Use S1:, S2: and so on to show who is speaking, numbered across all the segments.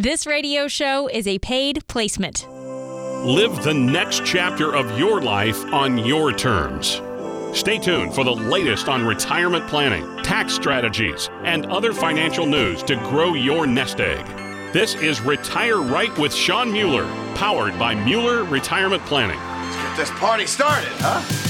S1: This radio show is a paid placement.
S2: Live the next chapter of your life on your terms. Stay tuned for the latest on retirement planning, tax strategies, and other financial news to grow your nest egg. This is Retire Right with Shawn Mueller, powered by Mueller Retirement Planning.
S3: Let's get this party started, huh?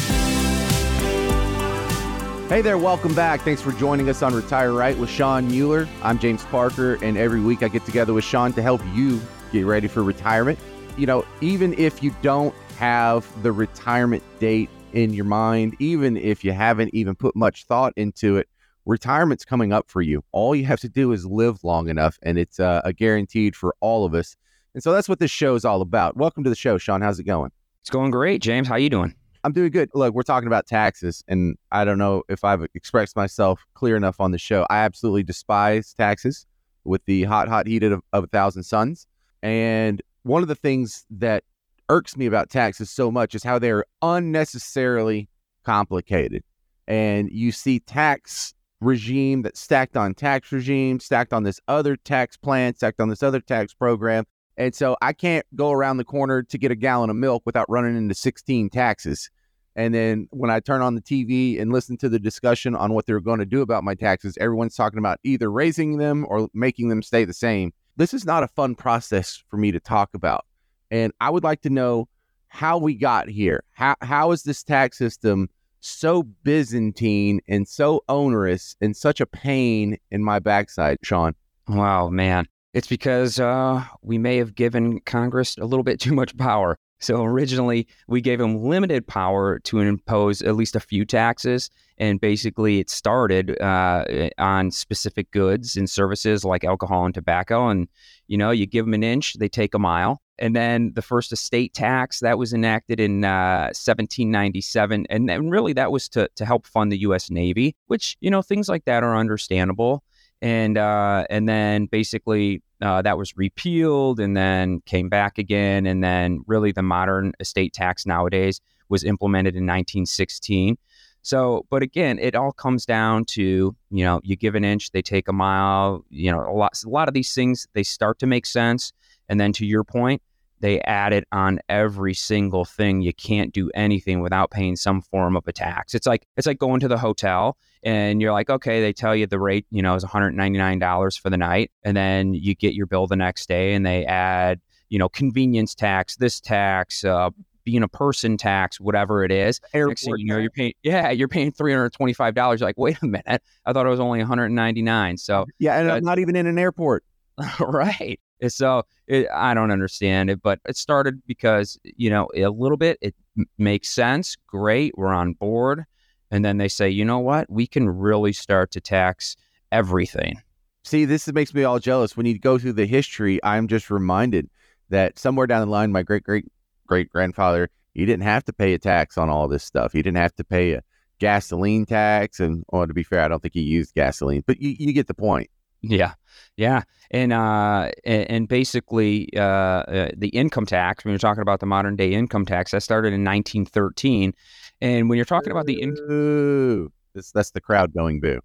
S4: Hey there, welcome back. Thanks for joining us on Retire Right with Shawn Mueller. I'm James Parker, and every week I get together with Shawn to help you get ready for retirement. You know, even if you don't have the retirement date in your mind, even if you haven't even put much thought into it, retirement's coming up for you. All you have to do is live long enough, and it's uh, a guaranteed for all of us. And so that's what this show is all about. Welcome to the show, Shawn. How's it going?
S5: It's going great, James. How you doing?
S4: I'm doing good. Look, we're talking about taxes, and I don't know if I've expressed myself clear enough on the show. I absolutely despise taxes with the hot, hot heated of, of a thousand suns. And one of the things that irks me about taxes so much is how they're unnecessarily complicated. And you see tax regime that's stacked on tax regime, stacked on this other tax plan, stacked on this other tax program. And so I can't go around the corner to get a gallon of milk without running into 16 taxes. And then when I turn on the TV and listen to the discussion on what they're going to do about my taxes, everyone's talking about either raising them or making them stay the same. This is not a fun process for me to talk about. And I would like to know how we got here. How, how is this tax system so Byzantine and so onerous and such a pain in my backside, Shawn?
S5: Wow, man. It's because uh, we may have given Congress a little bit too much power. So originally, we gave them limited power to impose at least a few taxes. And basically, it started uh, on specific goods and services like alcohol and tobacco. And, you know, you give them an inch, they take a mile. And then the first estate tax that was enacted in uh, 1797. And, and really, that was to, to help fund the U.S. Navy, which, you know, things like that are understandable and uh, and then basically uh, that was repealed and then came back again, and then really the modern estate tax nowadays was implemented in 1916. So, but again, it all comes down to you know you give an inch, they take a mile. You know, a lot a lot of these things they start to make sense, and then to your point, they add it on every single thing. You can't do anything without paying some form of a tax. It's like it's like going to the hotel and you're like, okay, they tell you the rate, you know, is $199 for the night, and then you get your bill the next day, and they add, you know, convenience tax, this tax, uh, being a person tax, whatever it is.
S4: Airport
S5: thing you know, you're paying, yeah, you're paying three hundred twenty-five dollars. Like, wait a minute, I thought it was only one hundred ninety-nine. So
S4: Yeah, and
S5: Uh,
S4: I'm not even in an airport.
S5: right. And So it, I don't understand it, but it started because you know a little bit it m- makes sense. Great, we're on board, and then they say, you know what, we can really start to tax everything.
S4: See, this makes me all jealous. When you go through the history, I'm just reminded that somewhere down the line, my great great great grandfather, he didn't have to pay a tax on all this stuff. He didn't have to pay a gasoline tax. And well, to be fair, I don't think he used gasoline, but you, you get the point.
S5: Yeah, yeah, and uh, and, basically, uh, uh, the income tax. When you're talking about the modern day income tax, that started in 1913, and when you're talking about the income
S4: this, that's the crowd going boo.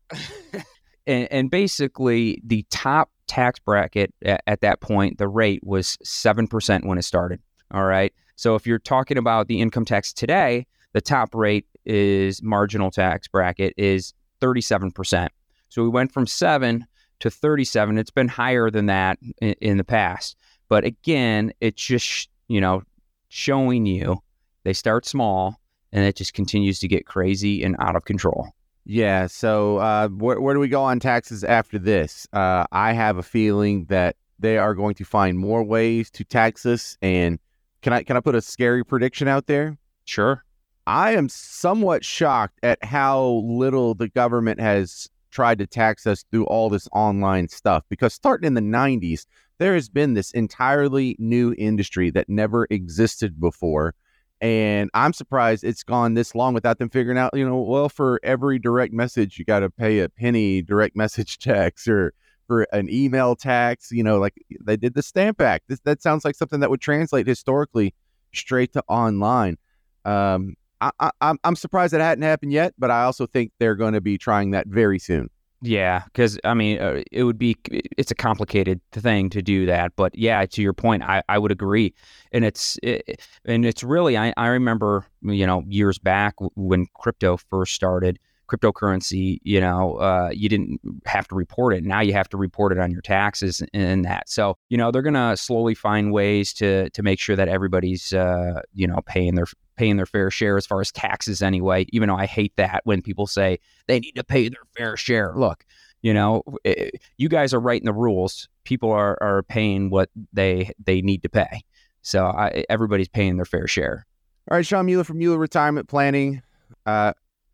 S5: and, and basically the top tax bracket at, at that point the rate was 7% when it started all right? So if you're talking about the income tax today the top rate is marginal tax bracket is 37% so we went from 7 to 37 it's been higher than that in, in the past but again it's just you know showing you they start small and it just continues to get crazy and out of control
S4: Yeah. So uh, where, where do we go on taxes after this? Uh, I have a feeling that they are going to find more ways to tax us. And can I can I put a scary prediction out there?
S5: sure
S4: I am somewhat shocked at how little the government has tried to tax us through all this online stuff. Because starting in the 90s, there has been this entirely new industry that never existed before. And I'm surprised it's gone this long without them figuring out, you know, well, for every direct message, you got to pay a penny direct message tax or for an email tax, you know, like they did the Stamp Act. This, that sounds like something that would translate historically straight to online. Um, I, I, I'm I'm surprised that hadn't happened yet, but I also think they're going to be trying that very soon.
S5: Yeah, because I mean, uh, it would be it's a complicated thing to do that, but yeah, to your point, I, I would agree, and it's it, and it's really I, I remember you know years back when crypto first started, cryptocurrency, you know, uh, you didn't have to report it. Now you have to report it on your taxes and that. So, you know, they're going to slowly find ways to to make sure that everybody's, uh, you know, paying their paying their fair share as far as taxes anyway. Even though I hate that when people say they need to pay their fair share. Look, you know, it, eh, you guys are writing the rules. People are are paying what they they need to pay. So I, everybody's paying their fair share.
S4: All right, Shawn Mueller from Mueller Retirement Planning. Uh,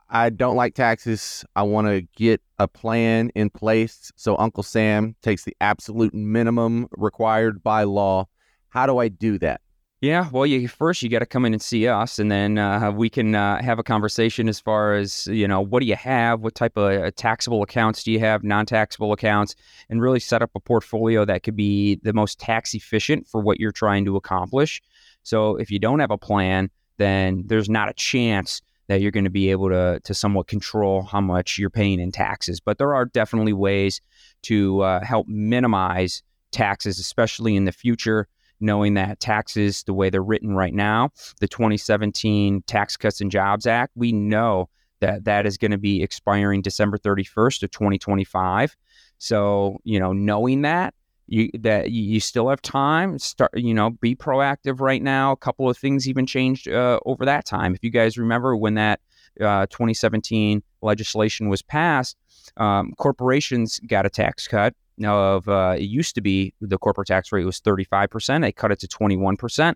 S4: I don't like taxes. I want to get a plan in place so Uncle Sam takes the absolute minimum required by law. How do I do that?
S5: Yeah, well, you first you got to come in and see us, and then uh, we can uh, have a conversation as far as you know what do you have, what type of uh, taxable accounts do you have, non-taxable accounts, and really set up a portfolio that could be the most tax efficient for what you're trying to accomplish. So if you don't have a plan, then there's not a chance that you're going to be able to to somewhat control how much you're paying in taxes. But there are definitely ways to uh, help minimize taxes, especially in the future. Knowing that taxes, the way they're written right now, the 2017 Tax Cuts and Jobs Act, we know that that is going to be expiring December 31st of 2025. So, you know, knowing that you that you still have time start you know be proactive right now. A couple of things even changed uh, over that time. If you guys remember when that uh, 2017 legislation was passed um, corporations got a tax cut of uh, it used to be the corporate tax rate was 35% they cut it to 21%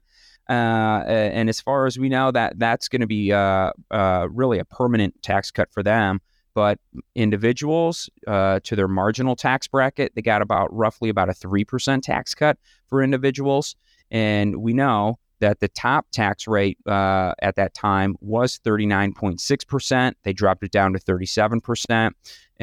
S5: uh, and as far as we know that that's going to be uh, uh, really a permanent tax cut for them but individuals uh, to their marginal tax bracket, they got about roughly about a 3% tax cut for individuals. And we know that the top tax rate uh, at that time was 39.6%. They dropped it down to 37%.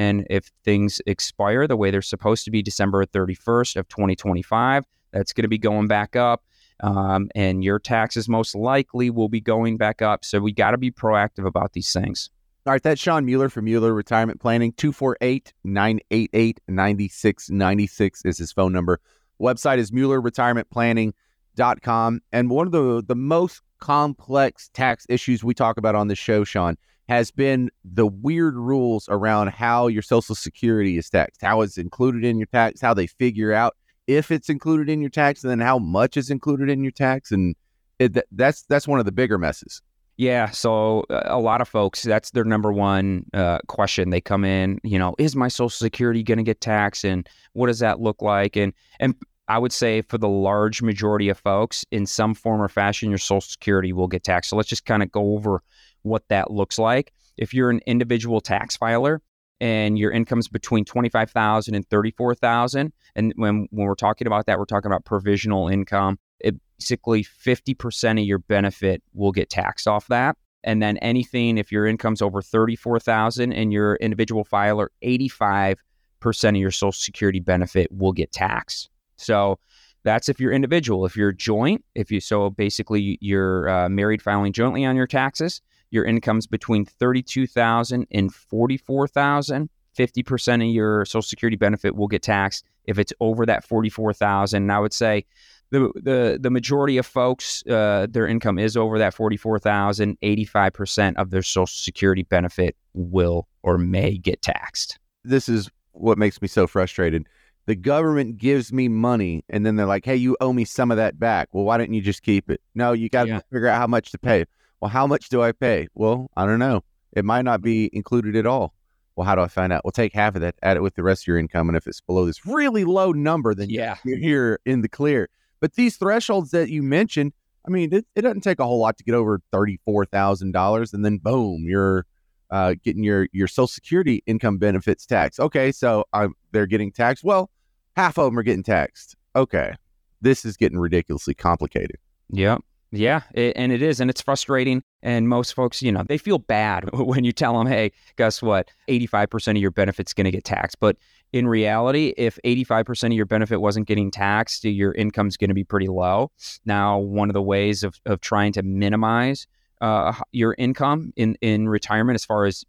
S5: And if things expire the way they're supposed to be December 31st of 2025, that's going to be going back up. Um, and your taxes most likely will be going back up. So we got to be proactive about these things.
S4: All right, that's Shawn Mueller from Mueller Retirement Planning. 248 988 9696 is his phone number. Website is MuellerRetirementPlanning.com. And one of the, the most complex tax issues we talk about on the show, Shawn, has been the weird rules around how your Social Security is taxed, how it's included in your tax, how they figure out if it's included in your tax, and then how much is included in your tax. And it, that's that's one of the bigger messes.
S5: Yeah, so uh, a lot of folks, that's their number one uh, question. They come in, you know, is my Social Security going to get taxed, and what does that look like? And and I would say for the large majority of folks, in some form or fashion, your Social Security will get taxed. So let's just kind of go over what that looks like. If you're an individual tax filer and your income's between 25,000 and 34,000, and when when we're talking about that, we're talking about provisional income it basically 50% of your benefit will get taxed off that. And then anything, if your income's over 34,000 and your individual filer, 85% of your social security benefit will get taxed. So that's if you're individual. If you're joint, if you, so basically you're uh, married filing jointly on your taxes, your income's between 32,000 and 44,000. 50% of your social security benefit will get taxed if it's over that 44,000. And I would say the the the majority of folks uh, their income is over that 44,000 85% of their social security benefit will or may get taxed
S4: this is what makes me so frustrated the government gives me money and then they're like hey you owe me some of that back well why don't you just keep it no you got to yeah. figure out how much to pay well how much do i pay well i don't know it might not be included at all well, how do I find out? Well, take half of that, add it with the rest of your income, and if it's below this really low number, then yeah, you're here in the clear. But these thresholds that you mentioned, I mean, it, it doesn't take a whole lot to get over thirty-four thousand dollars, and then boom, you're uh, getting your your Social Security income benefits taxed. Okay, so I'm, they're getting taxed. Well, half of them are getting taxed. Okay, this is getting ridiculously complicated.
S5: Yep. Yeah, it, and it is, and it's frustrating. And most folks, you know, they feel bad when you tell them, "Hey, guess what? Eighty-five percent of your benefits going to get taxed." But in reality, if 85% of your benefit wasn't getting taxed, your income's going to be pretty low. Now, one of the ways of, of trying to minimize uh, your income in, in retirement, as far as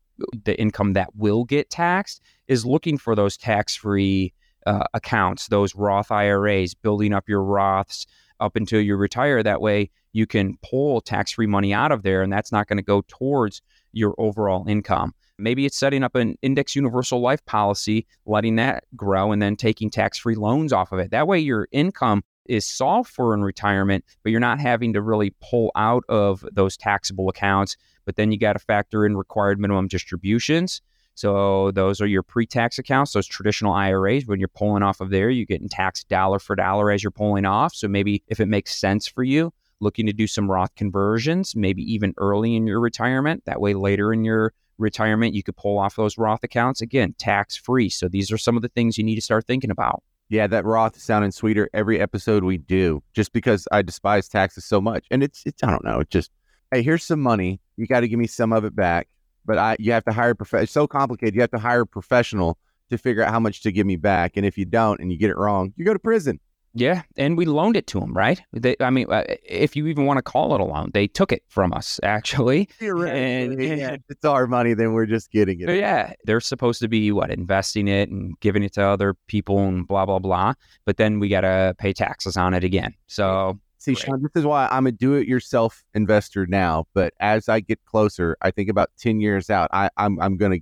S5: the income that will get taxed, is looking for those tax free uh, accounts, those Roth IRAs, building up your Roths up until you retire. That way you can pull tax free money out of there, and that's not going to go towards your overall income. Maybe it's setting up an index universal life policy, letting that grow, and then taking tax free loans off of it. That way, your income is solved for in retirement, but you're not having to really pull out of those taxable accounts. But then you got to factor in required minimum distributions. So those are your pre-tax accounts, those traditional IRAs. When you're pulling off of there, you're getting taxed dollar for dollar as you're pulling off. So maybe if it makes sense for you, looking to do some Roth conversions, maybe even early in your retirement. That way, later in your retirement, you could pull off those Roth accounts again, tax free. So these are some of the things you need to start thinking about.
S4: Yeah, that Roth is sounding sweeter every episode we do, just because I despise taxes so much. And it's, it's I don't know, it's just, hey, here's some money. You got to give me some of it back. But I, you have to hire, a prof- it's so complicated. You have to hire a professional to figure out how much to give me back. And if you don't and you get it wrong, you go to prison.
S5: Yeah, and we loaned it to them, right? They, I mean, uh, if you even want to call it a loan, they took it from us, actually.
S4: And, yeah, it's our money, then we're just getting it.
S5: Yeah, they're supposed to be what investing it and giving it to other people and blah blah blah. But then we got to pay taxes on it again. So
S4: see, great. Shawn, this is why I'm a do-it-yourself investor now. But as I get closer, I think about ten years out, I, I'm I'm gonna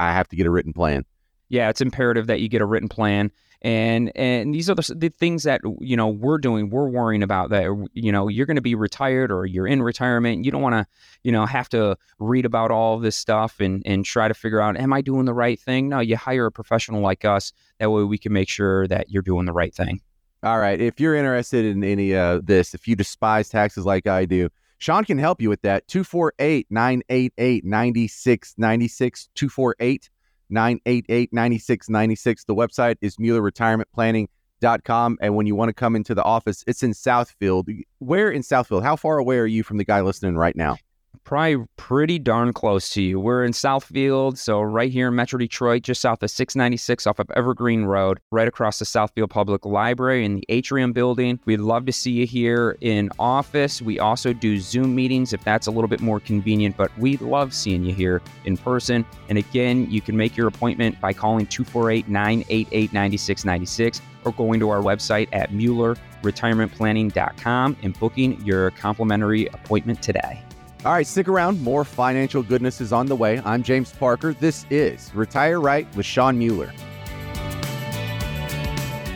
S4: I have to get a written plan.
S5: Yeah, it's imperative that you get a written plan and and these are the, the things that you know we're doing we're worrying about that you know you're going to be retired or you're in retirement you don't want to you know have to read about all this stuff and and try to figure out am i doing the right thing no you hire a professional like us that way we can make sure that you're doing the right thing
S4: all right if you're interested in any of uh, this if you despise taxes like i do Shawn can help you with that. 248 988 9696. 248 988 9696. The website is MuellerRetirementPlanning.com. And when you want to come into the office, it's in Southfield. Where in Southfield? How far away are you from the guy listening right now?
S5: Probably pretty darn close to you. We're in Southfield, so right here in Metro Detroit, just south of 696 off of Evergreen Road, right across the Southfield Public Library in the Atrium building. We'd love to see you here in office. We also do Zoom meetings if that's a little bit more convenient, but we love seeing you here in person. And again, you can make your appointment by calling 248 988 9696 or going to our website at MuellerRetirementPlanning.com and booking your complimentary appointment today.
S4: All right, stick around. More financial goodness is on the way. I'm James Parker. This is Retire Right with Shawn Mueller.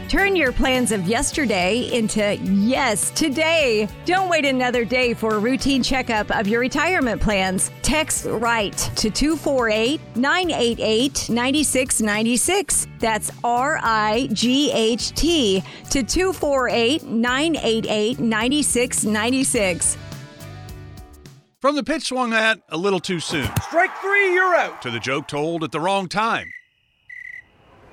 S1: Turn your plans of yesterday into yes, today. Don't wait another day for a routine checkup of your retirement plans. Text RIGHT to 248 988 9696. That's R I G H T to 248 988 9696.
S6: From the pitch swung at a little too soon.
S7: Strike three, you're out.
S6: To the joke told at the wrong time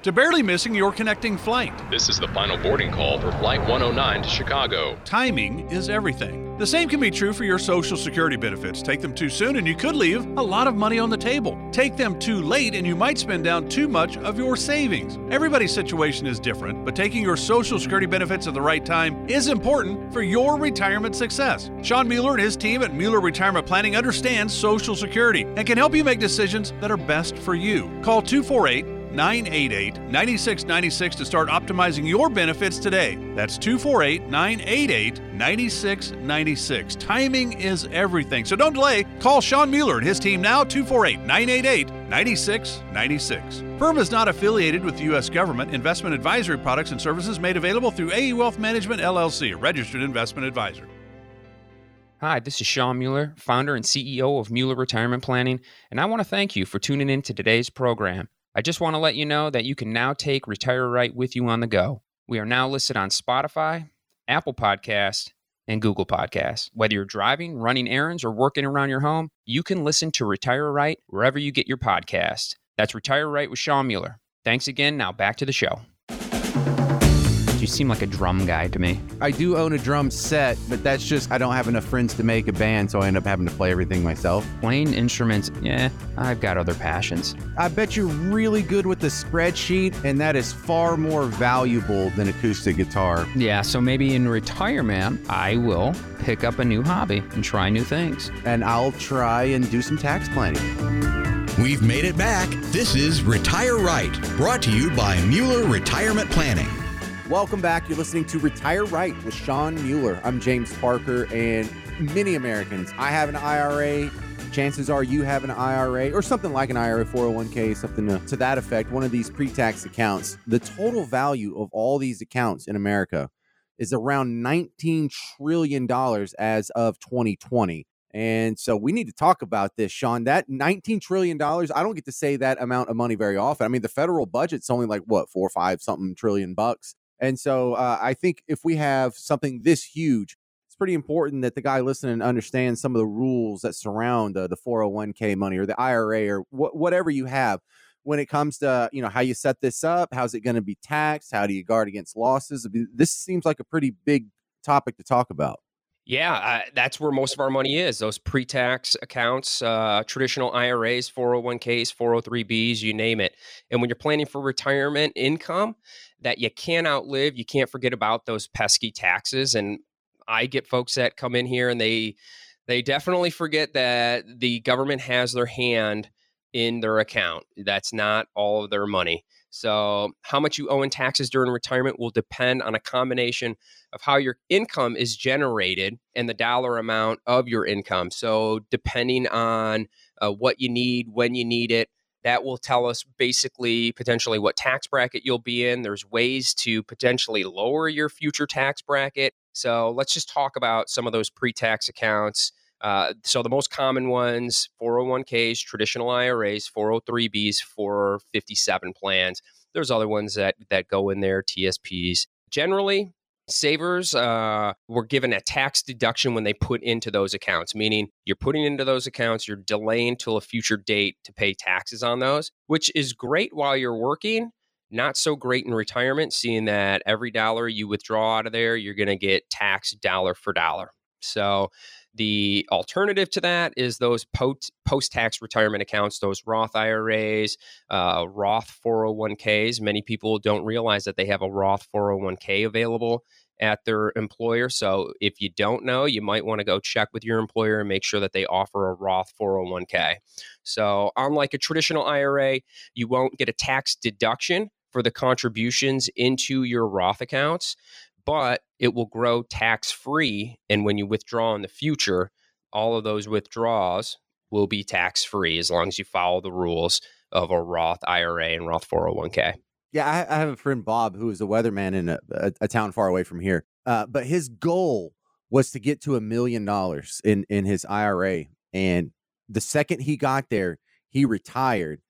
S6: to barely missing your connecting flight.
S8: This is the final boarding call for Flight 109 to Chicago.
S6: Timing is everything. The same can be true for your Social Security benefits. Take them too soon and you could leave a lot of money on the table. Take them too late and you might spend down too much of your savings. Everybody's situation is different, but taking your Social Security benefits at the right time is important for your retirement success. Shawn Mueller and his team at Mueller Retirement Planning understands Social Security and can help you make decisions that are best for you. Call 248 988 9696 to start optimizing your benefits today. That's 248 988 9696. Timing is everything, so don't delay. Call Shawn Mueller and his team now, 248 988 9696. Firm is not affiliated with the U.S. government. Investment advisory products and services made available through AE Wealth Management, LLC, a registered investment advisor.
S5: Hi, this is Shawn Mueller, founder and CEO of Mueller Retirement Planning, and I want to thank you for tuning in to today's program. I just want to let you know that you can now take Retire Right with you on the go. We are now listed on Spotify, Apple Podcast, and Google Podcasts. Whether you're driving, running errands, or working around your home, you can listen to Retire Right wherever you get your podcast. That's Retire Right with Shawn Mueller. Thanks again. Now back to the show. You seem like a drum guy to me.
S4: I do own a drum set, but that's just I don't have enough friends to make a band, so I end up having to play everything myself.
S5: Playing instruments, yeah, I've got other passions.
S4: I bet you're really good with the spreadsheet, and that is far more valuable than acoustic guitar.
S5: Yeah, so maybe in retirement, I will pick up a new hobby and try new things.
S4: And I'll try and do some tax planning.
S7: We've made it back. This is Retire Right, brought to you by Mueller Retirement Planning.
S4: Welcome back. You're listening to Retire Right with Shawn Mueller. I'm James Parker, and many Americans, I have an IRA. Chances are you have an IRA or something like an IRA, 401k, something to, to that effect, one of these pre tax accounts. The total value of all these accounts in America is around $19 trillion as of 2020. And so we need to talk about this, Shawn. That $19 trillion, I don't get to say that amount of money very often. I mean, the federal budget's only like what, four or five something trillion bucks. And so uh, I think if we have something this huge, it's pretty important that the guy listening understands some of the rules that surround uh, the 401k money or the IRA or wh- whatever you have when it comes to you know how you set this up how's it going to be taxed how do you guard against losses this seems like a pretty big topic to talk about
S9: yeah, uh, that's where most of our money is. Those pre-tax accounts, uh, traditional IRAs, 401ks, 403bs, you name it. And when you're planning for retirement income that you can't outlive, you can't forget about those pesky taxes. And I get folks that come in here and they they definitely forget that the government has their hand in their account. That's not all of their money. So, how much you owe in taxes during retirement will depend on a combination of how your income is generated and the dollar amount of your income. So, depending on uh, what you need, when you need it, that will tell us basically potentially what tax bracket you'll be in. There's ways to potentially lower your future tax bracket. So, let's just talk about some of those pre tax accounts uh, so the most common ones 401ks, traditional IRAs, 403bs, 457 plans. There's other ones that that go in there, TSPs. Generally, savers uh, were given a tax deduction when they put into those accounts, meaning you're putting into those accounts, you're delaying till a future date to pay taxes on those, which is great while you're working. Not so great in retirement, seeing that every dollar you withdraw out of there, you're going to get taxed dollar for dollar. So the alternative to that is those post tax retirement accounts, those Roth IRAs, uh, Roth 401ks. Many people don't realize that they have a Roth 401k available at their employer. So if you don't know, you might want to go check with your employer and make sure that they offer a Roth 401k. So, unlike a traditional IRA, you won't get a tax deduction for the contributions into your Roth accounts but it will grow tax free. And when you withdraw in the future, all of those withdrawals will be tax free as long as you follow the rules of a Roth IRA and Roth 401k.
S4: Yeah, I, I have a friend, Bob, who is a weatherman in a, a, a town far away from here. Uh, but his goal was to get to a million dollars in, in his IRA. And the second he got there, he retired.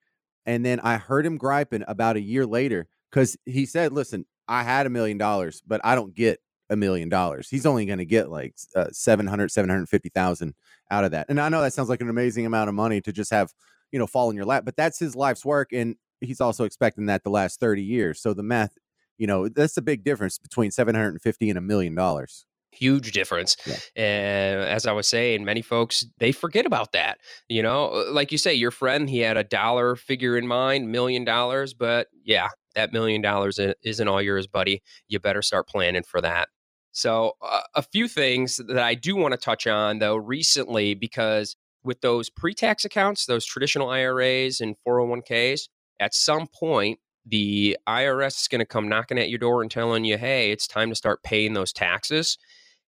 S4: And then I heard him griping about a year later because he said, listen, I had a million dollars, but I don't get a million dollars. He's only going to get like uh, 700, 750,000 out of that. And I know that sounds like an amazing amount of money to just have, you know, fall in your lap, but that's his life's work. And he's also expecting that the last 30 years. So the math, you know, that's a big difference between 750 and a million dollars
S9: huge difference yeah. and as i was saying many folks they forget about that you know uh, like you say your friend he had a dollar figure in mind million dollars but yeah that million dollars isn't all yours, buddy. You better start planning for that. So, uh, a few things that I do want to touch on, though, recently, because with those pre tax accounts, those traditional IRAs and 401ks, at some point, the IRS is going to come knocking at your door and telling you, hey, it's time to start paying those taxes.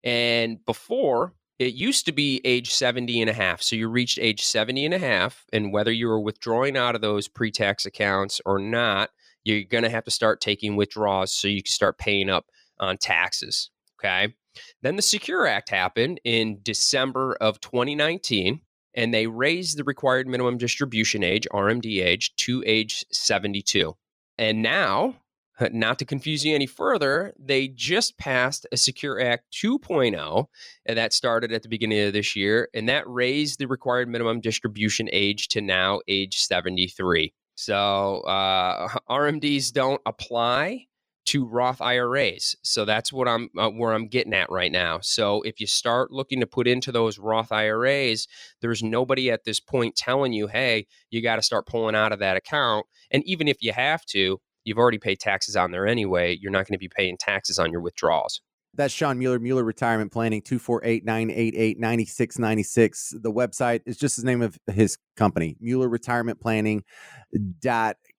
S9: And before, it used to be age 70 and a half. So you reached age 70 and a half, and whether you were withdrawing out of those pre tax accounts or not, you're going to have to start taking withdrawals so you can start paying up on taxes. Okay. Then the Secure Act happened in December of 2019, and they raised the required minimum distribution age, RMD age, to age 72. And now, not to confuse you any further, they just passed a Secure Act 2.0, and that started at the beginning of this year, and that raised the required minimum distribution age to now age 73. So uh, RMDs don't apply to Roth IRAs. So that's what I'm uh, where I'm getting at right now. So if you start looking to put into those Roth IRAs, there's nobody at this point telling you, "Hey, you got to start pulling out of that account." And even if you have to, you've already paid taxes on there anyway. You're not going to be paying taxes on your withdrawals.
S4: That's Shawn Mueller, Mueller Retirement Planning, 248 988 9696. The website is just the name of his company, Mueller Retirement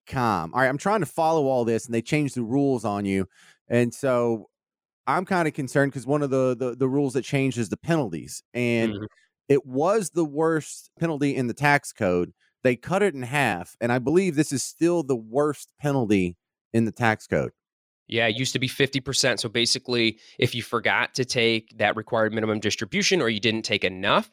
S4: Planning.com. All right, I'm trying to follow all this, and they changed the rules on you. And so I'm kind of concerned because one of the, the, the rules that changed is the penalties. And mm-hmm. it was the worst penalty in the tax code. They cut it in half. And I believe this is still the worst penalty in the tax code.
S9: Yeah, it used to be 50%. So basically, if you forgot to take that required minimum distribution or you didn't take enough,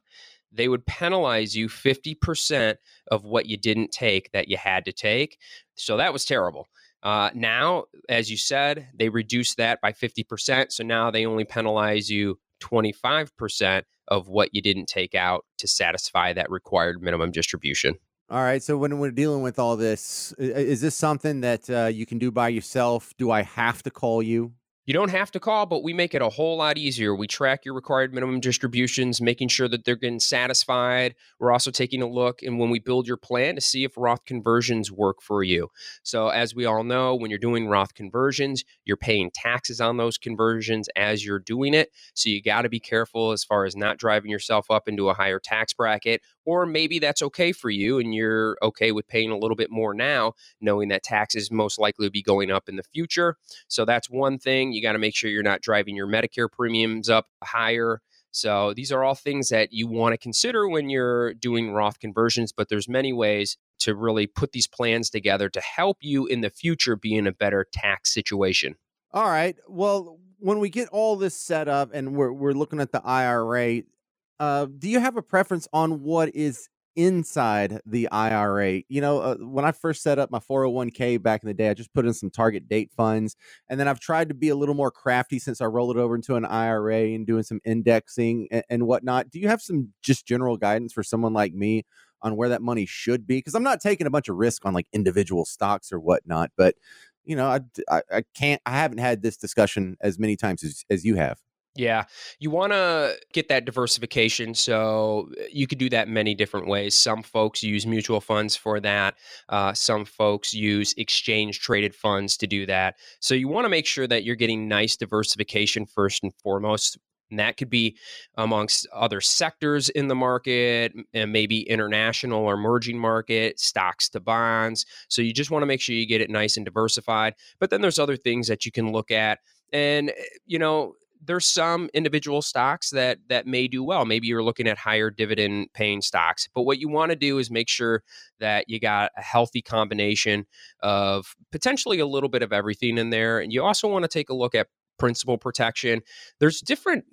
S9: they would penalize you 50% of what you didn't take that you had to take. So that was terrible. Uh, now, as you said, they reduced that by 50%. So now they only penalize you 25% of what you didn't take out to satisfy that required minimum distribution.
S4: All right. So when we're dealing with all this, is this something that uh, you can do by yourself? Do I have to call you?
S9: You don't have to call, but we make it a whole lot easier. We track your required minimum distributions, making sure that they're getting satisfied. We're also taking a look and when we build your plan to see if Roth conversions work for you. So, as we all know, when you're doing Roth conversions, you're paying taxes on those conversions as you're doing it. So, you got to be careful as far as not driving yourself up into a higher tax bracket or maybe that's okay for you and you're okay with paying a little bit more now, knowing that taxes most likely will be going up in the future. So that's one thing. You got to make sure you're not driving your Medicare premiums up higher. So these are all things that you want to consider when you're doing Roth conversions, but there's many ways to really put these plans together to help you in the future be in a better tax situation.
S4: All right. Well, when we get all this set up and we're we're looking at the IRA, uh, do you have a preference on what is inside the IRA? You know, uh, when I first set up my 401k back in the day, I just put in some target date funds. And then I've tried to be a little more crafty since I rolled it over into an IRA and doing some indexing and, and whatnot. Do you have some just general guidance for someone like me on where that money should be? Because I'm not taking a bunch of risk on like individual stocks or whatnot, but you know, I, I, I can't, I haven't had this discussion as many times as, as you have.
S9: Yeah, you want to get that diversification. So uh, you could do that many different ways. Some folks use mutual funds for that. Uh, some folks use exchange traded funds to do that. So you want to make sure that you're getting nice diversification first and foremost. And that could be amongst other sectors in the market and maybe international or emerging market, stocks to bonds. So you just want to make sure you get it nice and diversified. But then there's other things that you can look at. And, eh, you know, there's some individual stocks that that may do well. Maybe you're looking at higher dividend paying stocks. But what you want to do is make sure that you got a healthy combination of potentially a little bit of everything in there. And you also want to take a look at principal protection. There's different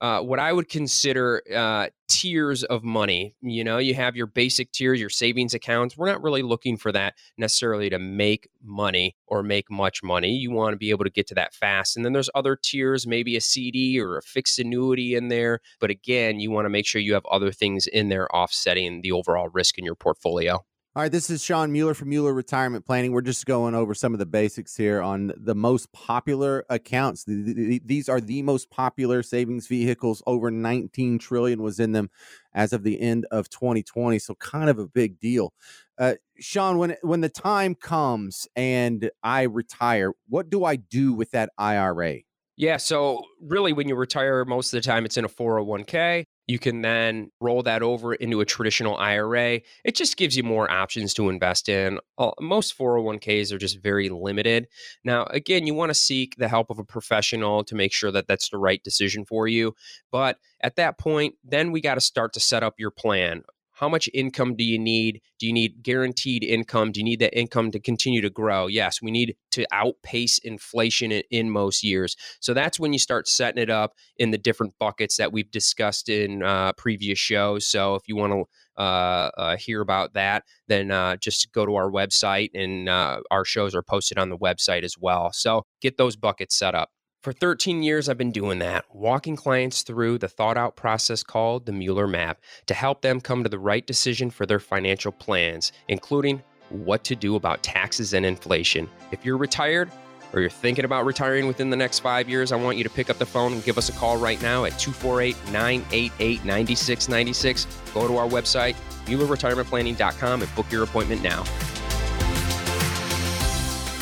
S9: uh, what I would consider uh, tiers of money. You know, you have your basic tiers, your savings accounts. We're not really looking for that necessarily to make money or make much money. You want to be able to get to that fast. And then there's other tiers, maybe a CD or a fixed annuity in there. But again, you want to make sure you have other things in there offsetting the overall risk in your portfolio.
S4: All right, this is Shawn Mueller from Mueller Retirement Planning. We're just going over some of the basics here on the most popular accounts. These are the most popular savings vehicles. Over 19 trillion was in them as of the end of 2020. So kind of a big deal. Uh, Shawn, when when the time comes and I retire, what do I do with that IRA?
S9: Yeah, so really, when you retire, most of the time it's in a 401k. You can then roll that over into a traditional IRA. It just gives you more options to invest in. Uh, most 401ks are just very limited. Now, again, you want to seek the help of a professional to make sure that that's the right decision for you. But at that point, then we got to start to set up your plan. How much income do you need? Do you need guaranteed income? Do you need that income to continue to grow? Yes, we need to outpace inflation in, in most years. So that's when you start setting it up in the different buckets that we've discussed in uh, previous shows. So if you want to uh, uh, hear about that, then uh, just go to our website and uh, our shows are posted on the website as well. So get those buckets set up. For 13 years, I've been doing that, walking clients through the thought out process called the Mueller Map to help them come to the right decision for their financial plans, including what to do about taxes and inflation. If you're retired, or you're thinking about retiring within the next five years, I want you to pick up the phone and give us a call right now at 248 988 9696. Go to our website, MuellerRetirementPlanning.com, and book your appointment now.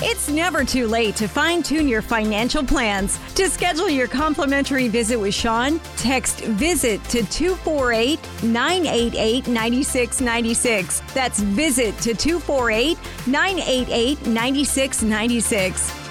S1: It's never too late to fine tune your financial plans. To schedule your complimentary visit with Shawn, text visit to 248 988 9696. That's visit to 248 988 9696.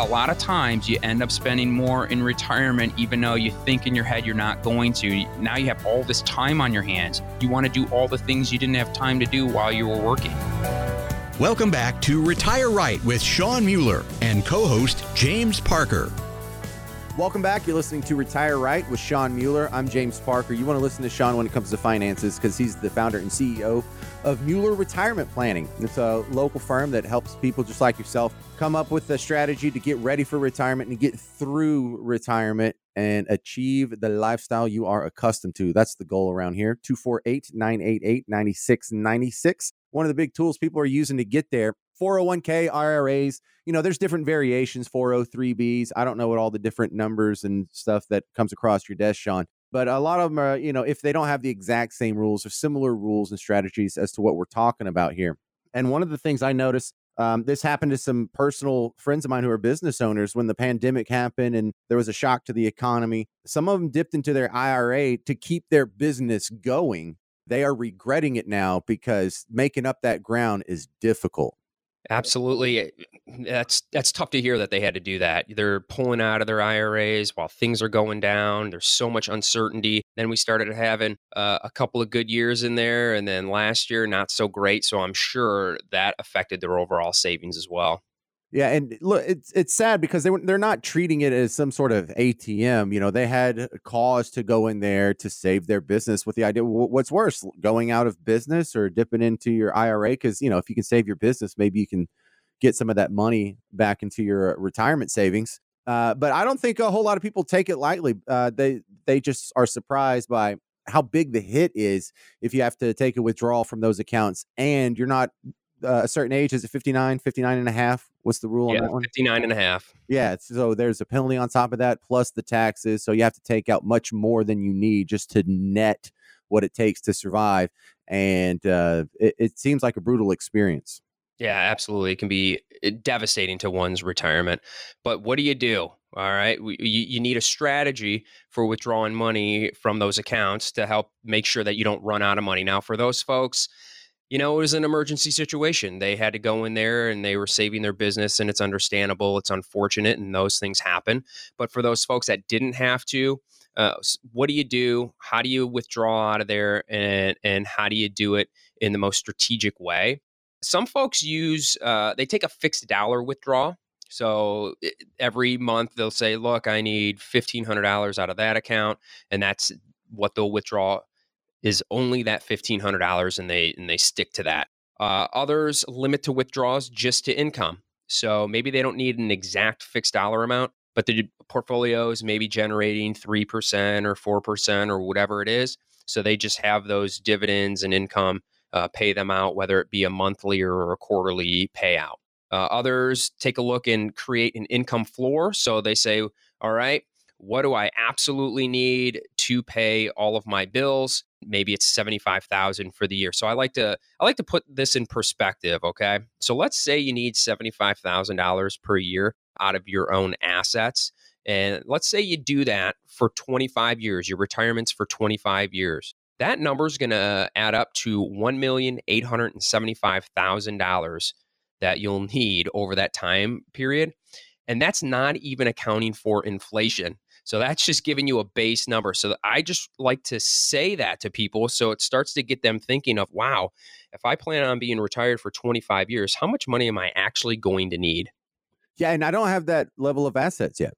S5: A lot of times you end up spending more in retirement, even though you think in your head you're not going to. Now you have all this time on your hands. You want to do all the things you didn't have time to do while you were working.
S7: Welcome back to Retire Right with Shawn Mueller and co host James Parker.
S4: Welcome back. You're listening to Retire Right with Shawn Mueller. I'm James Parker. You want to listen to Shawn when it comes to finances because he's the founder and CEO of Mueller Retirement Planning. It's a local firm that helps people just like yourself come up with a strategy to get ready for retirement and get through retirement and achieve the lifestyle you are accustomed to. That's the goal around here. 248 988 9696. One of the big tools people are using to get there 401k, IRAs, you know, there's different variations, 403bs. I don't know what all the different numbers and stuff that comes across your desk, Shawn. But a lot of them are, you know, if they don't have the exact same rules or similar rules and strategies as to what we're talking about here. And one of the things I noticed, um, this happened to some personal friends of mine who are business owners when the pandemic happened and there was a shock to the economy. Some of them dipped into their IRA to keep their business going. They are regretting it now because making up that ground is difficult.
S9: Absolutely. That's that's tough to hear that they had to do that. They're pulling out of their IRAs while things are going down. There's so much uncertainty. Then we started having uh, a couple of good years in there and then last year not so great, so I'm sure that affected their overall savings as well.
S4: Yeah, and look, it's it's sad because they they're not treating it as some sort of ATM. You know, they had cause to go in there to save their business with the idea. What's worse, going out of business or dipping into your IRA? Because you know, if you can save your business, maybe you can get some of that money back into your retirement savings. Uh, but I don't think a whole lot of people take it lightly. Uh, they they just are surprised by how big the hit is if you have to take a withdrawal from those accounts and you're not uh, a certain age is it 59 59 and a half what's the rule
S9: yeah,
S4: on that one?
S9: 59 and a half.
S4: Yeah so there's a penalty on top of that plus the taxes so you have to take out much more than you need just to net what it takes to survive and uh, it, it seems like a brutal experience.
S9: Yeah absolutely it can be eh, devastating to one's retirement but what do you do all right? You, you need a strategy for withdrawing money from those accounts to help make sure that you don't run out of money. Now for those folks you know, it was an emergency situation. They had to go in there and they were saving their business, and it's understandable. It's unfortunate, and those things happen. But for those folks that didn't have to, uh, what do you do? How do you withdraw out of there, and and how do you do it in the most strategic way? Some folks use uh, they take a fixed dollar withdrawal. So every month they'll say, "Look, I need fifteen hundred dollars out of that account," and that's what they'll withdraw is only that fifteen hundred dollars, and they and they stick to that. Uh, others limit to withdrawals just to income. So maybe they don't need an exact fixed dollar amount, but the portfolio is maybe generating three percent or four percent or whatever it is. So they just have those dividends and income uh, pay them out, whether it be a monthly or a quarterly payout. Uh, others take a look and create an income floor. So they say, all right, what do I absolutely need to pay all of my bills? Maybe it's 75,000 for the year. So I like to I like to put this in perspective, okay? So let's say you need $75,000 per year out of your own assets and let's say you do that for 25 years. Your retirement's for 25 years. That number is going to add up to $1,875,000 that you'll need over that time period. And that's not even accounting for inflation. So that's just giving you a base number. So I just like to say that to people so it starts to get them thinking of, wow, if I plan on being retired for 25 years, how much money am I actually going to need?
S4: Yeah, and I don't have that level of assets yet.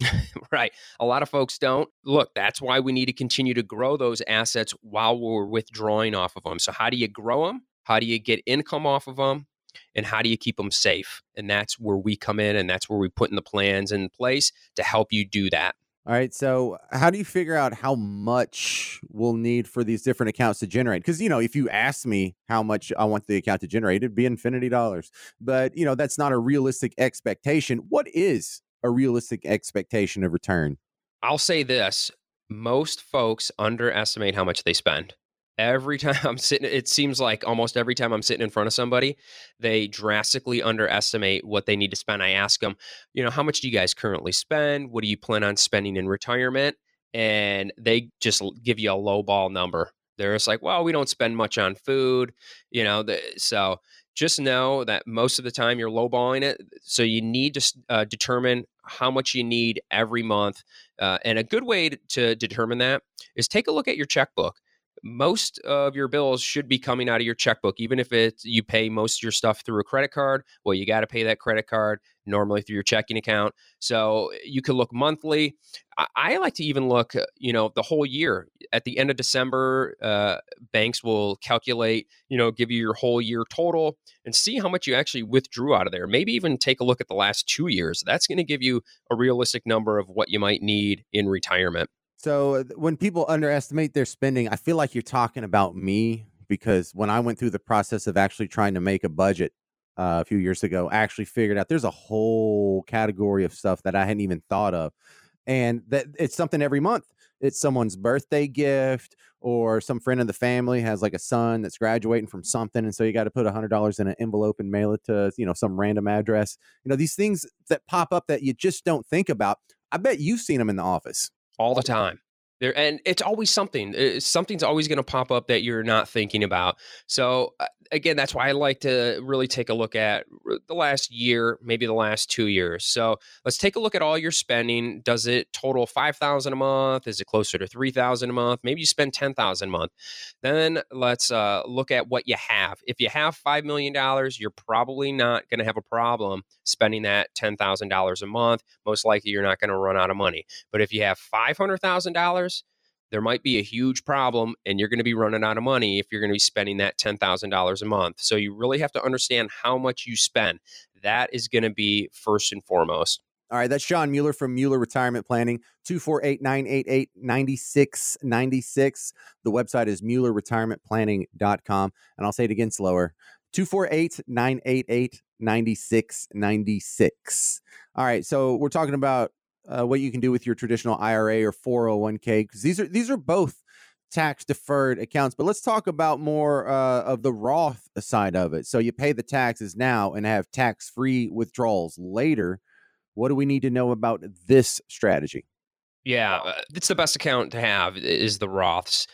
S9: right. A lot of folks don't. Look, that's why we need to continue to grow those assets while we're withdrawing off of them. So, how do you grow them? How do you get income off of them? and how do you keep them safe? And that's where we come in and that's where we put in the plans in place to help you do that.
S4: All right. So, how do you figure out how much we'll need for these different accounts to generate? Because, you know, if you ask me how much I want the account to generate, it'd be infinity dollars. But, you know, that's not a realistic expectation. What is a realistic expectation of return?
S9: I'll say this most folks underestimate how much they spend. Every time I'm sitting, it seems like almost every time I'm sitting in front of somebody, they drastically underestimate what they need to spend. I ask them, you know, how much do you guys currently spend? What do you plan on spending in retirement? And they just give you a low ball number. They're just like, well, we don't spend much on food, you know. The, so just know that most of the time you're lowballing it. So you need to uh, determine how much you need every month. Uh, and a good way to determine that is take a look at your checkbook most of your bills should be coming out of your checkbook even if it's you pay most of your stuff through a credit card well you got to pay that credit card normally through your checking account. So you can look monthly. I, I, like to even look uh, you know the whole year. At the end of december uh, banks will calculate you know give you your whole year total and see how much you actually withdrew out of there. Maybe even take a look at the last two years. That's going to give you a realistic number of what you might need in retirement
S4: so when people underestimate their spending, I feel like you're talking about me because when I went through the process of actually trying to make a budget uh, a few years ago, I actually figured out there's a whole category of stuff that I hadn't even thought of. And that it's something every month. It's someone's birthday gift, or some friend of the family has like a son that's graduating from something, and so you got to put a hundred dollars in an envelope and mail it to you know some random address. You know these things that pop up that you just don't think about. I bet you've seen them in the office
S9: all the time. There and it's always something. It's, something's always going to pop up that you're not thinking about. So uh, again, that's why I like to really take a look at the last year, maybe the last two years. So let's take a look at all your spending. Does it total five thousand a month? Is it closer to three thousand a month? Maybe you spend ten thousand a month. Then let's uh, look at what you have. If you have five million dollars, you're probably not going to have a problem spending that ten thousand dollars a month. Most likely, you're not going to run out of money. But if you have five hundred thousand dollars, there might be a huge problem and you're going to be running out of money if you're going to be spending that $10,000 a month. So you really have to understand how much you spend. That is going to be first and foremost.
S4: All right, that's Shawn Mueller from Mueller Retirement Planning, 248 988 9696. The website is MuellerRetirementPlanning.com. And I'll say it again slower 248 988 9696. All right, so we're talking about uh, what you can do with your traditional IRA or 401k because these are these are both tax deferred accounts. But let's talk about more uh, of the Roth side of it. So you pay the taxes now and have tax free withdrawals later. What do we need to know about this strategy?
S9: Yeah, uh, it's the best account to have is the Roths.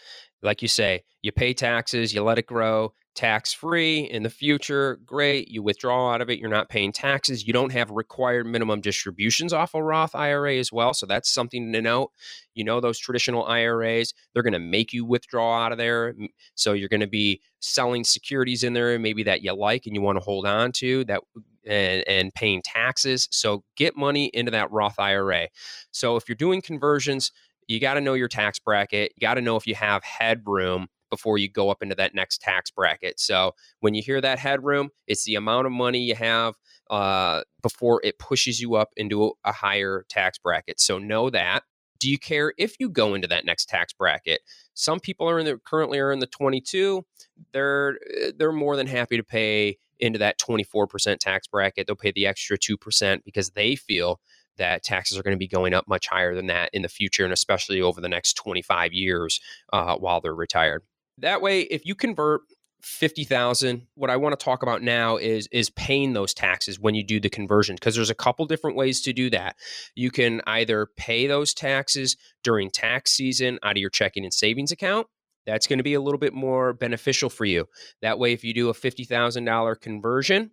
S9: Like you say, you pay taxes, you let it grow, tax free in the future. Great. You withdraw out of it. You're not paying taxes. You don't have required minimum distributions off a Roth IRA as well. So that's something to note. You know, those traditional IRAs, they're going to make you withdraw out of there. So you're going to be selling securities in there, maybe that you like and you want to hold on to that. And, and paying taxes. So get money into that Roth IRA. So if you're doing conversions, you got to know your tax bracket. You got to know if you have headroom before you go up into that next tax bracket. So when you hear that headroom, it's the amount of money you have uh, before it pushes you up into a higher tax bracket. So know that. Do you care if you go into that next tax bracket? Some people are in the currently are in the 22. They're they're more than happy to pay into that 24% tax bracket. They'll pay the extra 2% because they feel that taxes are going to be going up much higher than that in the future and especially over the next 25 years uh, while they're retired. That way, if you convert 50,000 what I want to talk about now is is paying those taxes when you do the conversion because there's a couple different ways to do that. You can either pay those taxes during tax season out of your checking and savings account. That's going to be a little bit more beneficial for you. That way if you do a $50,000 conversion,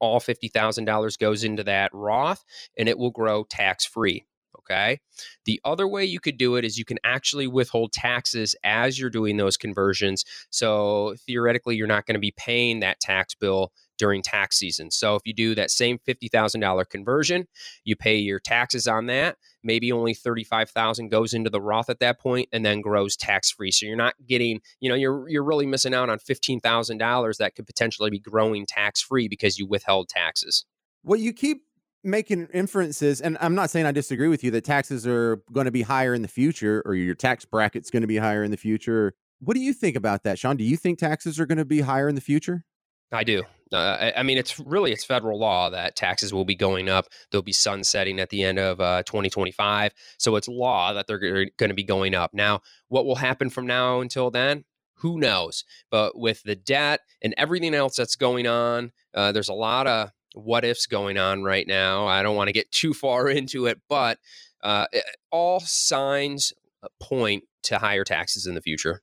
S9: all $50,000 goes into that Roth and it will grow tax free. Okay. The other way you could do it is you can actually withhold taxes as you're doing those conversions. So theoretically, you're not going to be paying that tax bill during tax season. So if you do that same $50,000 conversion, you pay your taxes on that. Maybe only 35,000 goes into the Roth at that point and then grows tax free. So you're not getting, you know, you're you're really missing out on $15,000 that could potentially be growing tax free because you withheld taxes.
S4: Well, you keep making inferences, and I'm not saying I disagree with you that taxes are going to be higher in the future or your tax bracket's going to be higher in the future. What do you think about that, Shawn? Do you think taxes are going to be higher in the future?
S9: I do. Uh, I, mean, it's really it's federal law that taxes will be going up. They'll be sunsetting at the end of uh, 2025. So it's law that they're going to be going up. Now, what will happen from now until then? Who knows? But with the debt and everything else that's going on, uh, there's a lot of what ifs going on right now. I don't want to get too far into it, but uh, all signs uh, point to higher taxes in the future.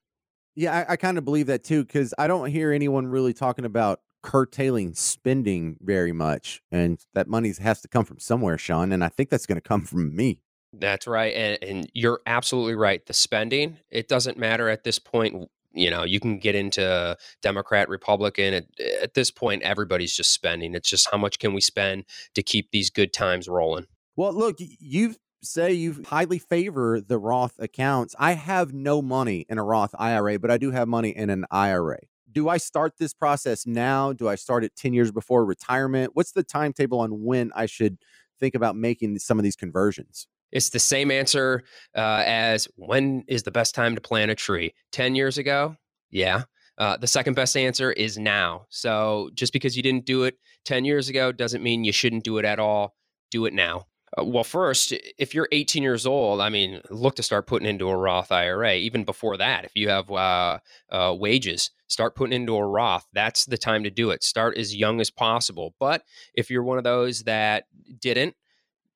S4: Yeah, I, I kind of believe that too, because I don't hear anyone really talking about curtailing spending very much. And that money has to come from somewhere, Shawn. And I think that's going to come from me.
S9: That's right. And, and you're absolutely right. The spending, it doesn't matter at this point. You know, you can get into Democrat, Republican. At, at this point, everybody's just spending. It's just how much can we spend to keep these good times rolling?
S4: Well, look, you say you highly favor the Roth accounts. I have no money in a Roth IRA, but I do have money in an IRA. Do I start this process now? Do I start it 10 years before retirement? What's the timetable on when I should think about making some of these conversions?
S9: It's the same answer uh, as when is the best time to plant a tree? 10 years ago? Yeah. Uh, the second best answer is now. So just because you didn't do it 10 years ago doesn't mean you shouldn't do it at all. Do it now. Uh, well, first, if you're 18 years old, I mean, look to start putting into a Roth IRA. Even before that, if you have uh, uh, wages, start putting into a Roth. That's the time to do it. Start as young as possible. But if you're one of those that didn't,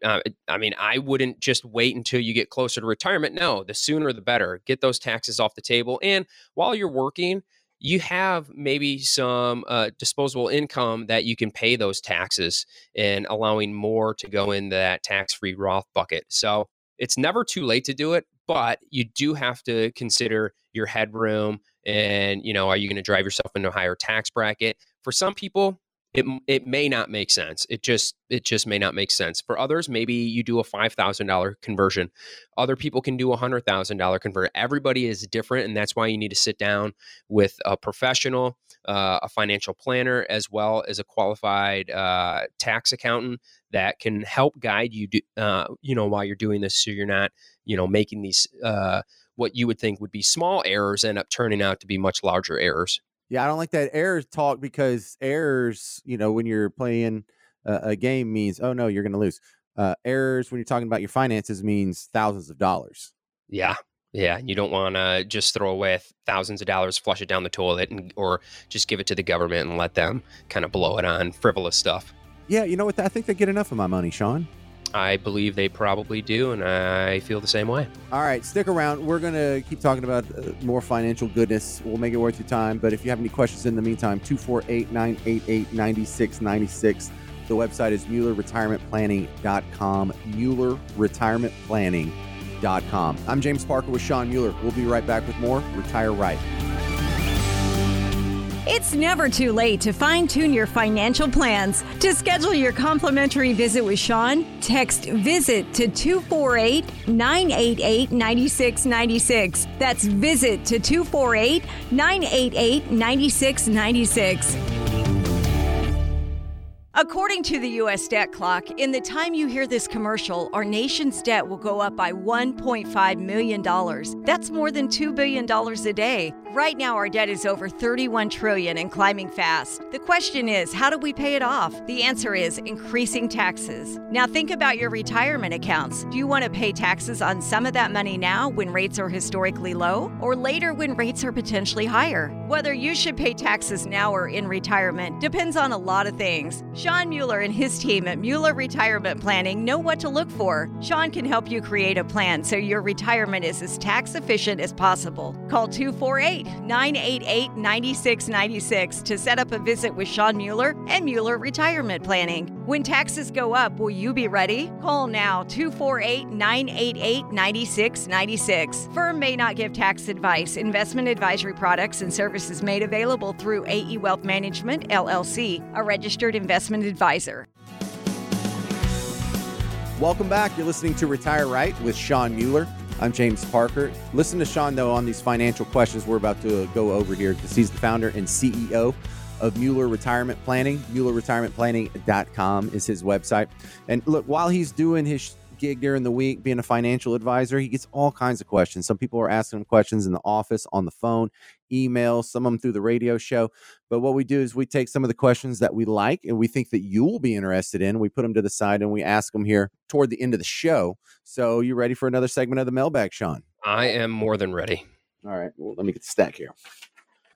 S9: uh, I mean, I wouldn't just wait until you get closer to retirement. No, the sooner the better. Get those taxes off the table. And while you're working, you have maybe some uh, disposable income that you can pay those taxes and allowing more to go in that tax free Roth bucket. So it's never too late to do it, but you do have to consider your headroom and, you know, are you going to drive yourself into a higher tax bracket? For some people, it it may not make sense. It just it just may not make sense. For others, maybe you do a five thousand dollar conversion. Other people can do a hundred thousand dollar convert. Everybody is different, and that's why you need to sit down with a professional, uh, a financial planner, as well as a qualified uh, tax accountant that can help guide you. Do, uh, you know, while you're doing this, so you're not you know making these uh, what you would think would be small errors end up turning out to be much larger errors.
S4: Yeah, I don't like that errors talk because errors, you know, when you're playing a, a game means, oh no, you're going to lose. Uh, errors when you're talking about your finances means thousands of dollars.
S9: Yeah. Yeah, you don't want to just throw away thousands of dollars, flush it down the toilet, and, or just give it to the government and let them kind of blow it on frivolous stuff.
S4: Yeah, you know what? I think they get enough of my money, Shawn.
S9: I believe they probably do, and I feel the same way.
S4: All right, stick around. We're going to keep talking about uh, more financial goodness. We'll make it worth your time. But if you have any questions in the meantime, 248 988 9696. The website is MuellerRetirementPlanning.com. MuellerRetirementPlanning.com. I'm James Parker with Shawn Mueller. We'll be right back with more Retire Right.
S1: It's never too late to fine tune your financial plans. To schedule your complimentary visit with Shawn, text VISIT to 248 988 9696. That's VISIT to 248 988 9696. According to the U.S. debt clock, in the time you hear this commercial, our nation's debt will go up by $1.5 million. That's more than $2 billion a day. Right now, our debt is over 31 trillion and climbing fast. The question is, how do we pay it off? The answer is increasing taxes. Now, think about your retirement accounts. Do you want to pay taxes on some of that money now when rates are historically low, or later when rates are potentially higher? Whether you should pay taxes now or in retirement depends on a lot of things. Shawn Mueller and his team at Mueller Retirement Planning know what to look for. Shawn can help you create a plan so your retirement is as tax efficient as possible. Call 248 988 9696 to set up a visit with Shawn Mueller and Mueller Retirement Planning. When taxes go up, will you be ready? Call now 248 988 9696. Firm may not give tax advice. Investment advisory products and services made available through AE Wealth Management, LLC, a registered investment advisor.
S4: Welcome back. You're listening to Retire Right with Shawn Mueller. I'm James Parker. Listen to Shawn, though, on these financial questions we're about to go over here because he's the founder and CEO of Mueller Retirement Planning. MuellerRetirementPlanning.com is his website. And look, while he's doing his gig during the week being a financial advisor, he gets all kinds of questions. Some people are asking him questions in the office, on the phone, email, some of them through the radio show. But what we do is we take some of the questions that we like and we think that you will be interested in. We put them to the side and we ask them here toward the end of the show. So you ready for another segment of the mailbag, Shawn?
S9: I am more than ready.
S4: All right. Well, let me get the stack here.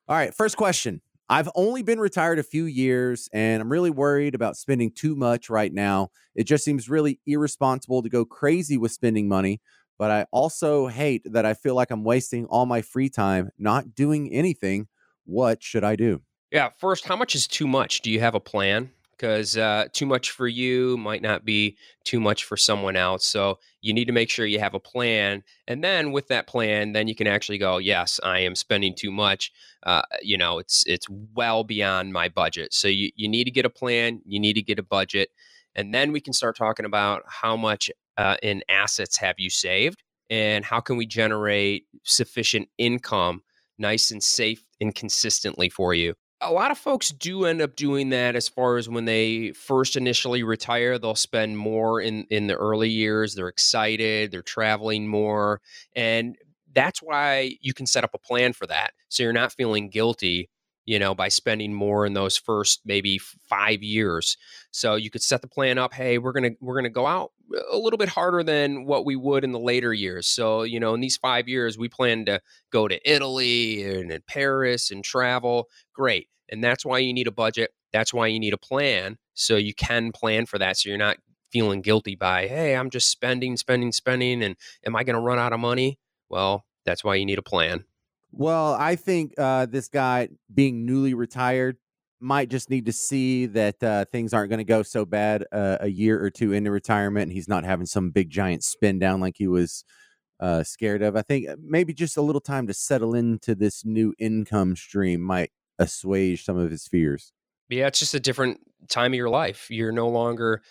S4: All right, first question. I've only been retired a few years and I'm really worried about spending too much right now. It just seems really irresponsible to go crazy with spending money, but I also hate that I feel like I'm wasting all my free time not doing anything. What should I do?
S9: Yeah, first, how much is too much? Do you have a plan? Because uh, too much for you might not be too much for someone else. So you need to make sure you have a plan, and then with that plan, then you can actually go, yes, I am spending too much. Uh, you know, it's it's well beyond my budget. So you you need to get a plan. You need to get a budget, and then we can start talking about how much uh, in assets have you saved, and how can we generate sufficient income, nice and safe and consistently for you a lot of folks do end up doing that as far as when they first initially retire they'll spend more in in the early years they're excited they're traveling more and that's why you can set up a plan for that so you're not feeling guilty you know, by spending more in those first maybe five years. So you could set the plan up. Hey, we're gonna we're gonna go out a little bit harder than what we would in the later years. So you know, in these five years, we plan to go to Italy and, Paris and travel. Great, and that's why you need a budget. That's why you need a plan, so you can plan for that. So you're not feeling guilty by, hey, I'm just spending, spending, spending, and am I going to run out of money? Well, that's why you need a plan.
S4: Well, I think uh, this guy being newly retired might just need to see that uh, things aren't going to go so bad uh, a year or two into retirement, and he's not having some big giant spin down like he was uh, scared of. I think uh, maybe just a little time to settle into this new income stream might assuage some of his fears.
S9: Yeah, it's just a different time of your life. You're no longer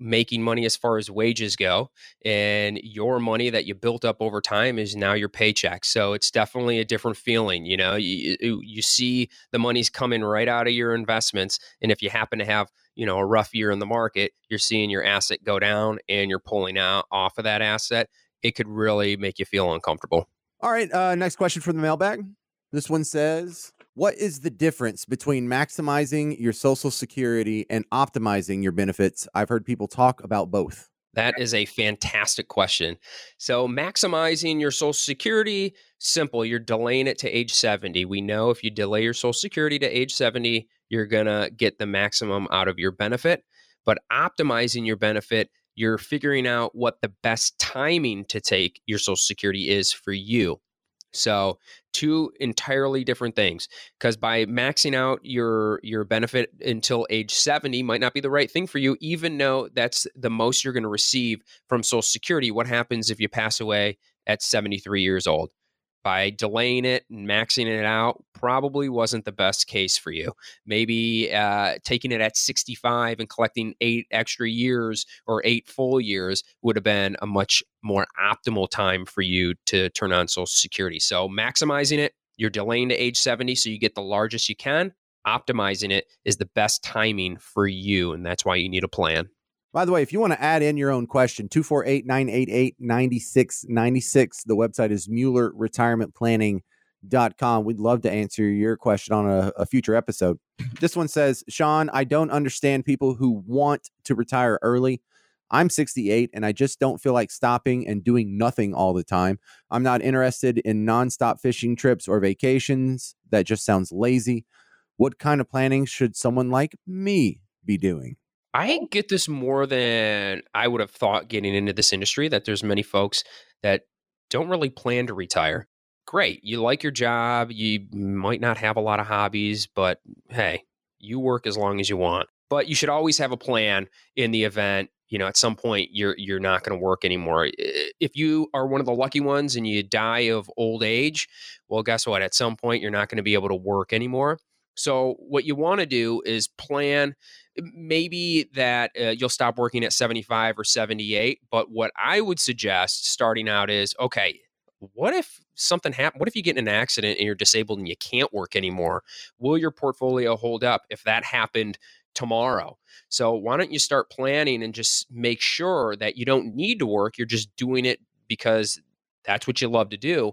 S9: making money as far as wages go and your money that you built up over time is now your paycheck. So it's definitely a different feeling you know you, you see the money's coming right out of your investments and if you happen to have you know a rough year in the market you're seeing your asset go down and you're pulling out off of that asset it could really make you feel uncomfortable.
S4: All right uh, next question from the mailbag. This one says what is the difference between maximizing your social security and optimizing your benefits? I've heard people talk about both.
S9: That is a fantastic question. So, maximizing your Social Security, simple. You're delaying it to age 70. We know if you delay your Social Security to age 70, you're going to get the maximum out of your benefit. But optimizing your benefit, you're figuring out what the best timing to take your Social Security is for you. So two entirely different things because by maxing out your your benefit until age 70 might not be the right thing for you even though that's the most you're going to receive from social security what happens if you pass away at 73 years old by delaying it and maxing it out probably wasn't the best case for you. Maybe uh, taking it at 65 and collecting eight extra years or eight full years would have been a much more optimal time for you to turn on Social Security. So, maximizing it, you're delaying to age 70 so you get the largest you can. Optimizing it is the best timing for you, and that's why you need a plan.
S4: By the way, if you want to add in your own question, 248 988 9696. The website is MuellerRetirementPlanning.com. We'd love to answer your question on a, a, future episode. This one says, Shawn, I don't understand people who want to retire early. I'm 68 and I just don't feel like stopping and doing nothing all the time. I'm not interested in nonstop fishing trips or vacations. That just sounds lazy. What kind of planning should someone like me be doing?
S9: I oh. get this more than I would have thought getting into this industry that there's many folks that don't really plan to retire. Great. You like your job. You might not have a lot of hobbies, but hey, you work as long as you want. But you should always have a plan in the event, you know, at some point you're you're not going to work anymore. If you are one of the lucky ones and you die of old age, well guess what? At some point you're not going to be able to work anymore. So what you want to do is plan maybe that uh, you'll stop working at 75 or 78 but what i would suggest starting out is okay what if something happens what if you get in an accident and you're disabled and you can't work anymore? Will your portfolio hold up if that happened tomorrow? So why don't you start planning and just make sure that you don't need to work you're just doing it because that's what you love to do.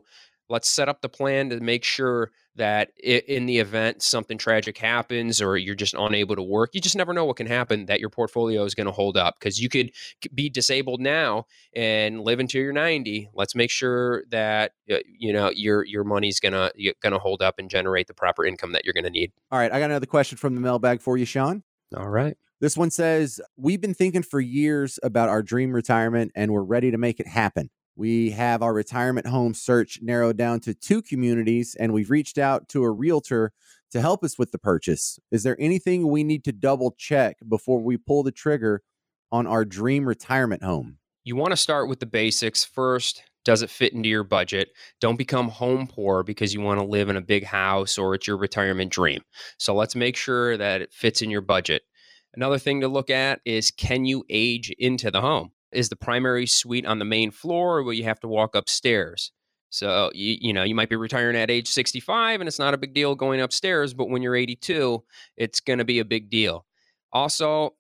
S9: Let's set up the plan to make sure that in the event something tragic happens or you're just unable to work, you just never know what can happen that your portfolio is going to hold up because you could be disabled now and live until you're 90. Let's make sure that uh, you know your your money's going to going to hold up and generate the proper income that you're going to need.
S4: All right, I got another question from the mailbag for you, Shawn.
S9: All right.
S4: This one says, We've been thinking for years about our dream retirement and we're ready to make it happen. We have our retirement home search narrowed down to two communities, and we've reached out to a realtor to help us with the purchase. Is there anything we need to double check before we pull the trigger on our dream retirement home?
S9: You want to start with the basics first. Does it fit into your budget? Don't become home poor because you want to live in a big house or it's your retirement dream. So let's make sure that it fits in your budget. Another thing to look at is can you age into the home? Is the primary suite on the main floor or will you have to walk upstairs? So you you know you might be retiring at age 65 and it's not a big deal going upstairs, but when you're 82, it's going to be a big deal. Also,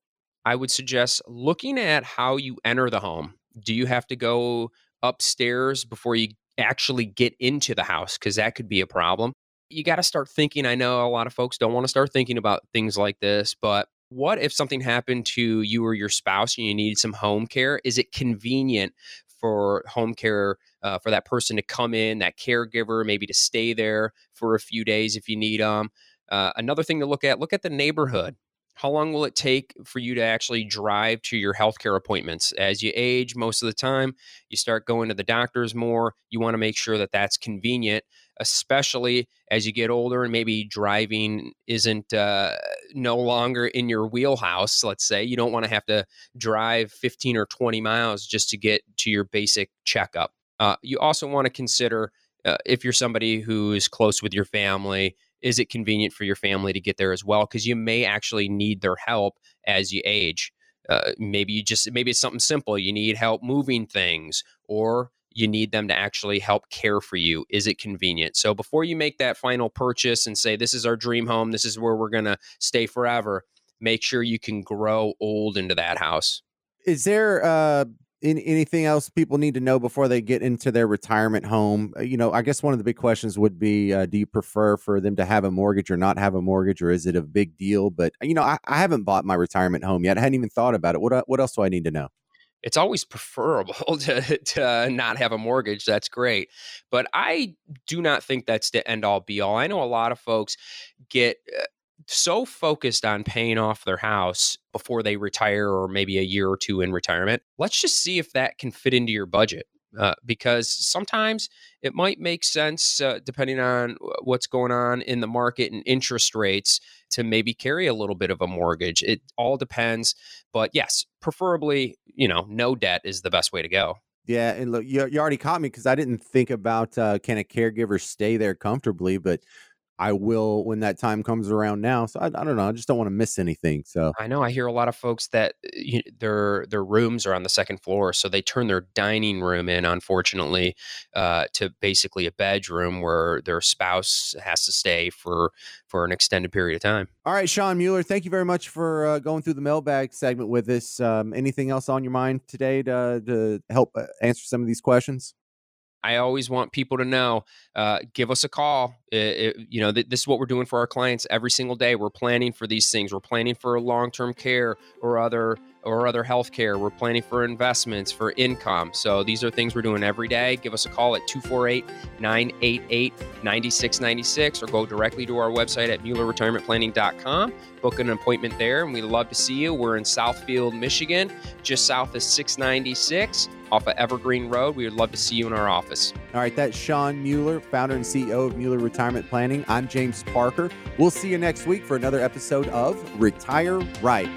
S9: I would suggest looking at how you enter the home. Do you have to go upstairs before you actually get into the house because that could be a problem. You got to start thinking. I know a lot of folks don't want to start thinking about things like this, but what if something happened to you or your spouse and you needed some home care? Is it convenient for home care uh, for that person to come in, that caregiver, maybe to stay there for a few days if you need them? Uh, another thing to look at look at the neighborhood. How long will it take for you to actually drive to your healthcare appointments? As you age, most of the time, you start going to the doctors more. You want to make sure that that's convenient, especially as you get older and maybe driving isn't uh, no longer in your wheelhouse. Let's say you don't want to have to drive 15 or 20 miles just to get to your basic checkup. Uh, you also want to consider uh, if you're somebody who is close with your family is it convenient for your family to get there as well? Because you may actually need their help as you age. Uh, maybe you just maybe it's something simple. You need help moving things, or you need them to actually help care for you. Is it convenient? So before you make that final purchase and say this is our dream home, this is where we're gonna stay forever, make sure you can grow old into that house.
S4: Is there uh any, anything else people need to know before they get into their retirement home? Uh, you know, I guess one of the big questions would be uh, do you prefer for them to have a mortgage or not have a mortgage, or is it a big deal? But, you know, I, I haven't bought my retirement home yet. I hadn't even thought about it. What, uh, what else do I need to know?
S9: It's always preferable to, to not have a mortgage. That's great. But I do not think that's the end all be all. I know a lot of folks get uh, so focused on paying off their house before they retire or maybe a year or two in retirement. Let's just see if that can fit into your budget. Uh, because sometimes it might make sense, uh, depending on what's going on in the market and interest rates, to maybe carry a little bit of a mortgage. It all depends. But yes, preferably, you know, no debt is the best way to go.
S4: Yeah, and look, you, you already caught me because I didn't think about uh, can a caregiver stay there comfortably, but I will when that time comes around now. So I, I don't know. I just don't want to miss anything. So
S9: I know I hear a lot of folks that uh, you, their their rooms are on the second floor, so they turn their dining room in, unfortunately, uh, to basically a bedroom where their spouse has to stay for for an extended period of time.
S4: All right, Shawn Mueller, thank you very much for uh, going through the mailbag segment with us. Um, anything else on your mind today to to help uh, answer some of these questions?
S9: I always want people to know uh, give us a call. It, it, you know, th- this is what we're doing for our clients every single day. We're planning for these things. We're planning for long term care or other or other health care. We're planning for investments, for income. So these are things we're doing every day. Give us a call at 248 988 9696 or go directly to our website at MuellerRetirementPlanning.com. Book an appointment there, and we'd love to see you. We're in Southfield, Michigan, just south of 696 off of Evergreen Road. We would love to see you in our office.
S4: All right, that's Shawn Mueller, founder and CEO of Mueller Retirement Planning. I'm James Parker. We'll see you next week for another episode of Retire Right.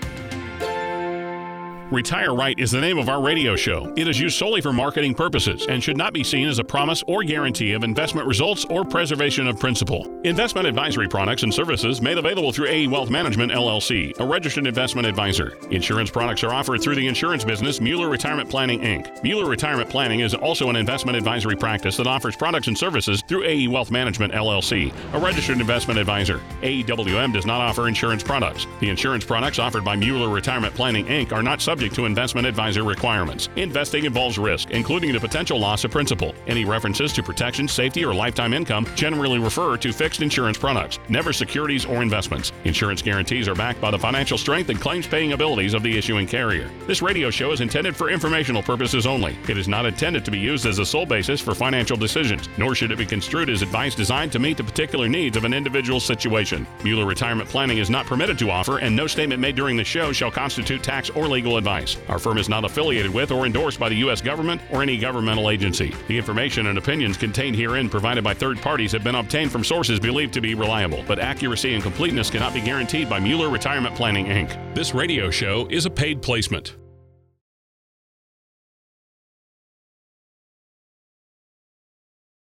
S2: Retire Right is the name of our radio show. It is used solely for marketing purposes and should not be seen as a promise or guarantee of investment results or preservation of principal. Investment advisory products and services made available through AE Wealth Management LLC, a registered investment advisor. Insurance products are offered through the insurance business Mueller Retirement Planning Inc. Mueller Retirement Planning is also an investment advisory practice that offers products and services through AE Wealth Management LLC, a registered investment advisor. AEWM does not offer insurance products. The insurance products offered by Mueller Retirement Planning Inc. are not subject to investment advisor requirements. Investing involves risk, including the potential loss of principal. Any references to protection, safety, or lifetime income generally refer to fixed insurance products, never securities or investments. Insurance guarantees are backed by the financial strength and claims paying abilities of the issuing carrier. This radio show is intended for informational purposes only. It is not intended to be used as a sole basis for financial decisions, nor should it be construed as advice designed to meet the particular needs of an individual's situation. Mueller Retirement Planning is not permitted to offer, and no statement made during the show shall constitute tax or legal advice. Our firm is not affiliated with or endorsed by the U.S. government or any governmental agency. The information and opinions contained herein provided by third parties have been obtained from sources believed to be reliable, but accuracy and completeness cannot be guaranteed by Mueller Retirement Planning, Inc. This radio show is a paid placement.